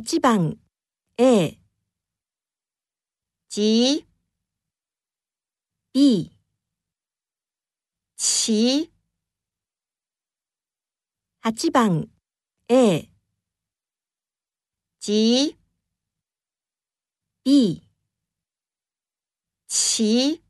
8番 A 急、B 齐、8番 A 急、B 齐。